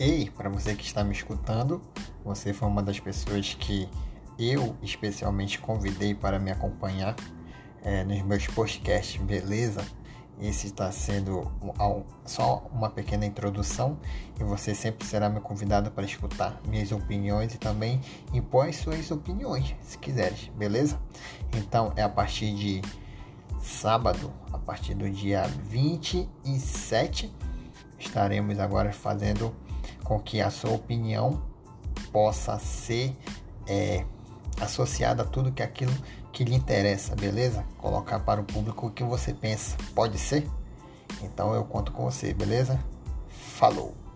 Ei, para você que está me escutando, você foi uma das pessoas que eu especialmente convidei para me acompanhar é, nos meus podcasts, beleza? Esse está sendo só uma pequena introdução e você sempre será meu convidado para escutar minhas opiniões e também impor suas opiniões, se quiseres, beleza? Então é a partir de sábado, a partir do dia 27, estaremos agora fazendo com que a sua opinião possa ser é, associada a tudo que aquilo que lhe interessa, beleza? Colocar para o público o que você pensa. Pode ser? Então eu conto com você, beleza? Falou!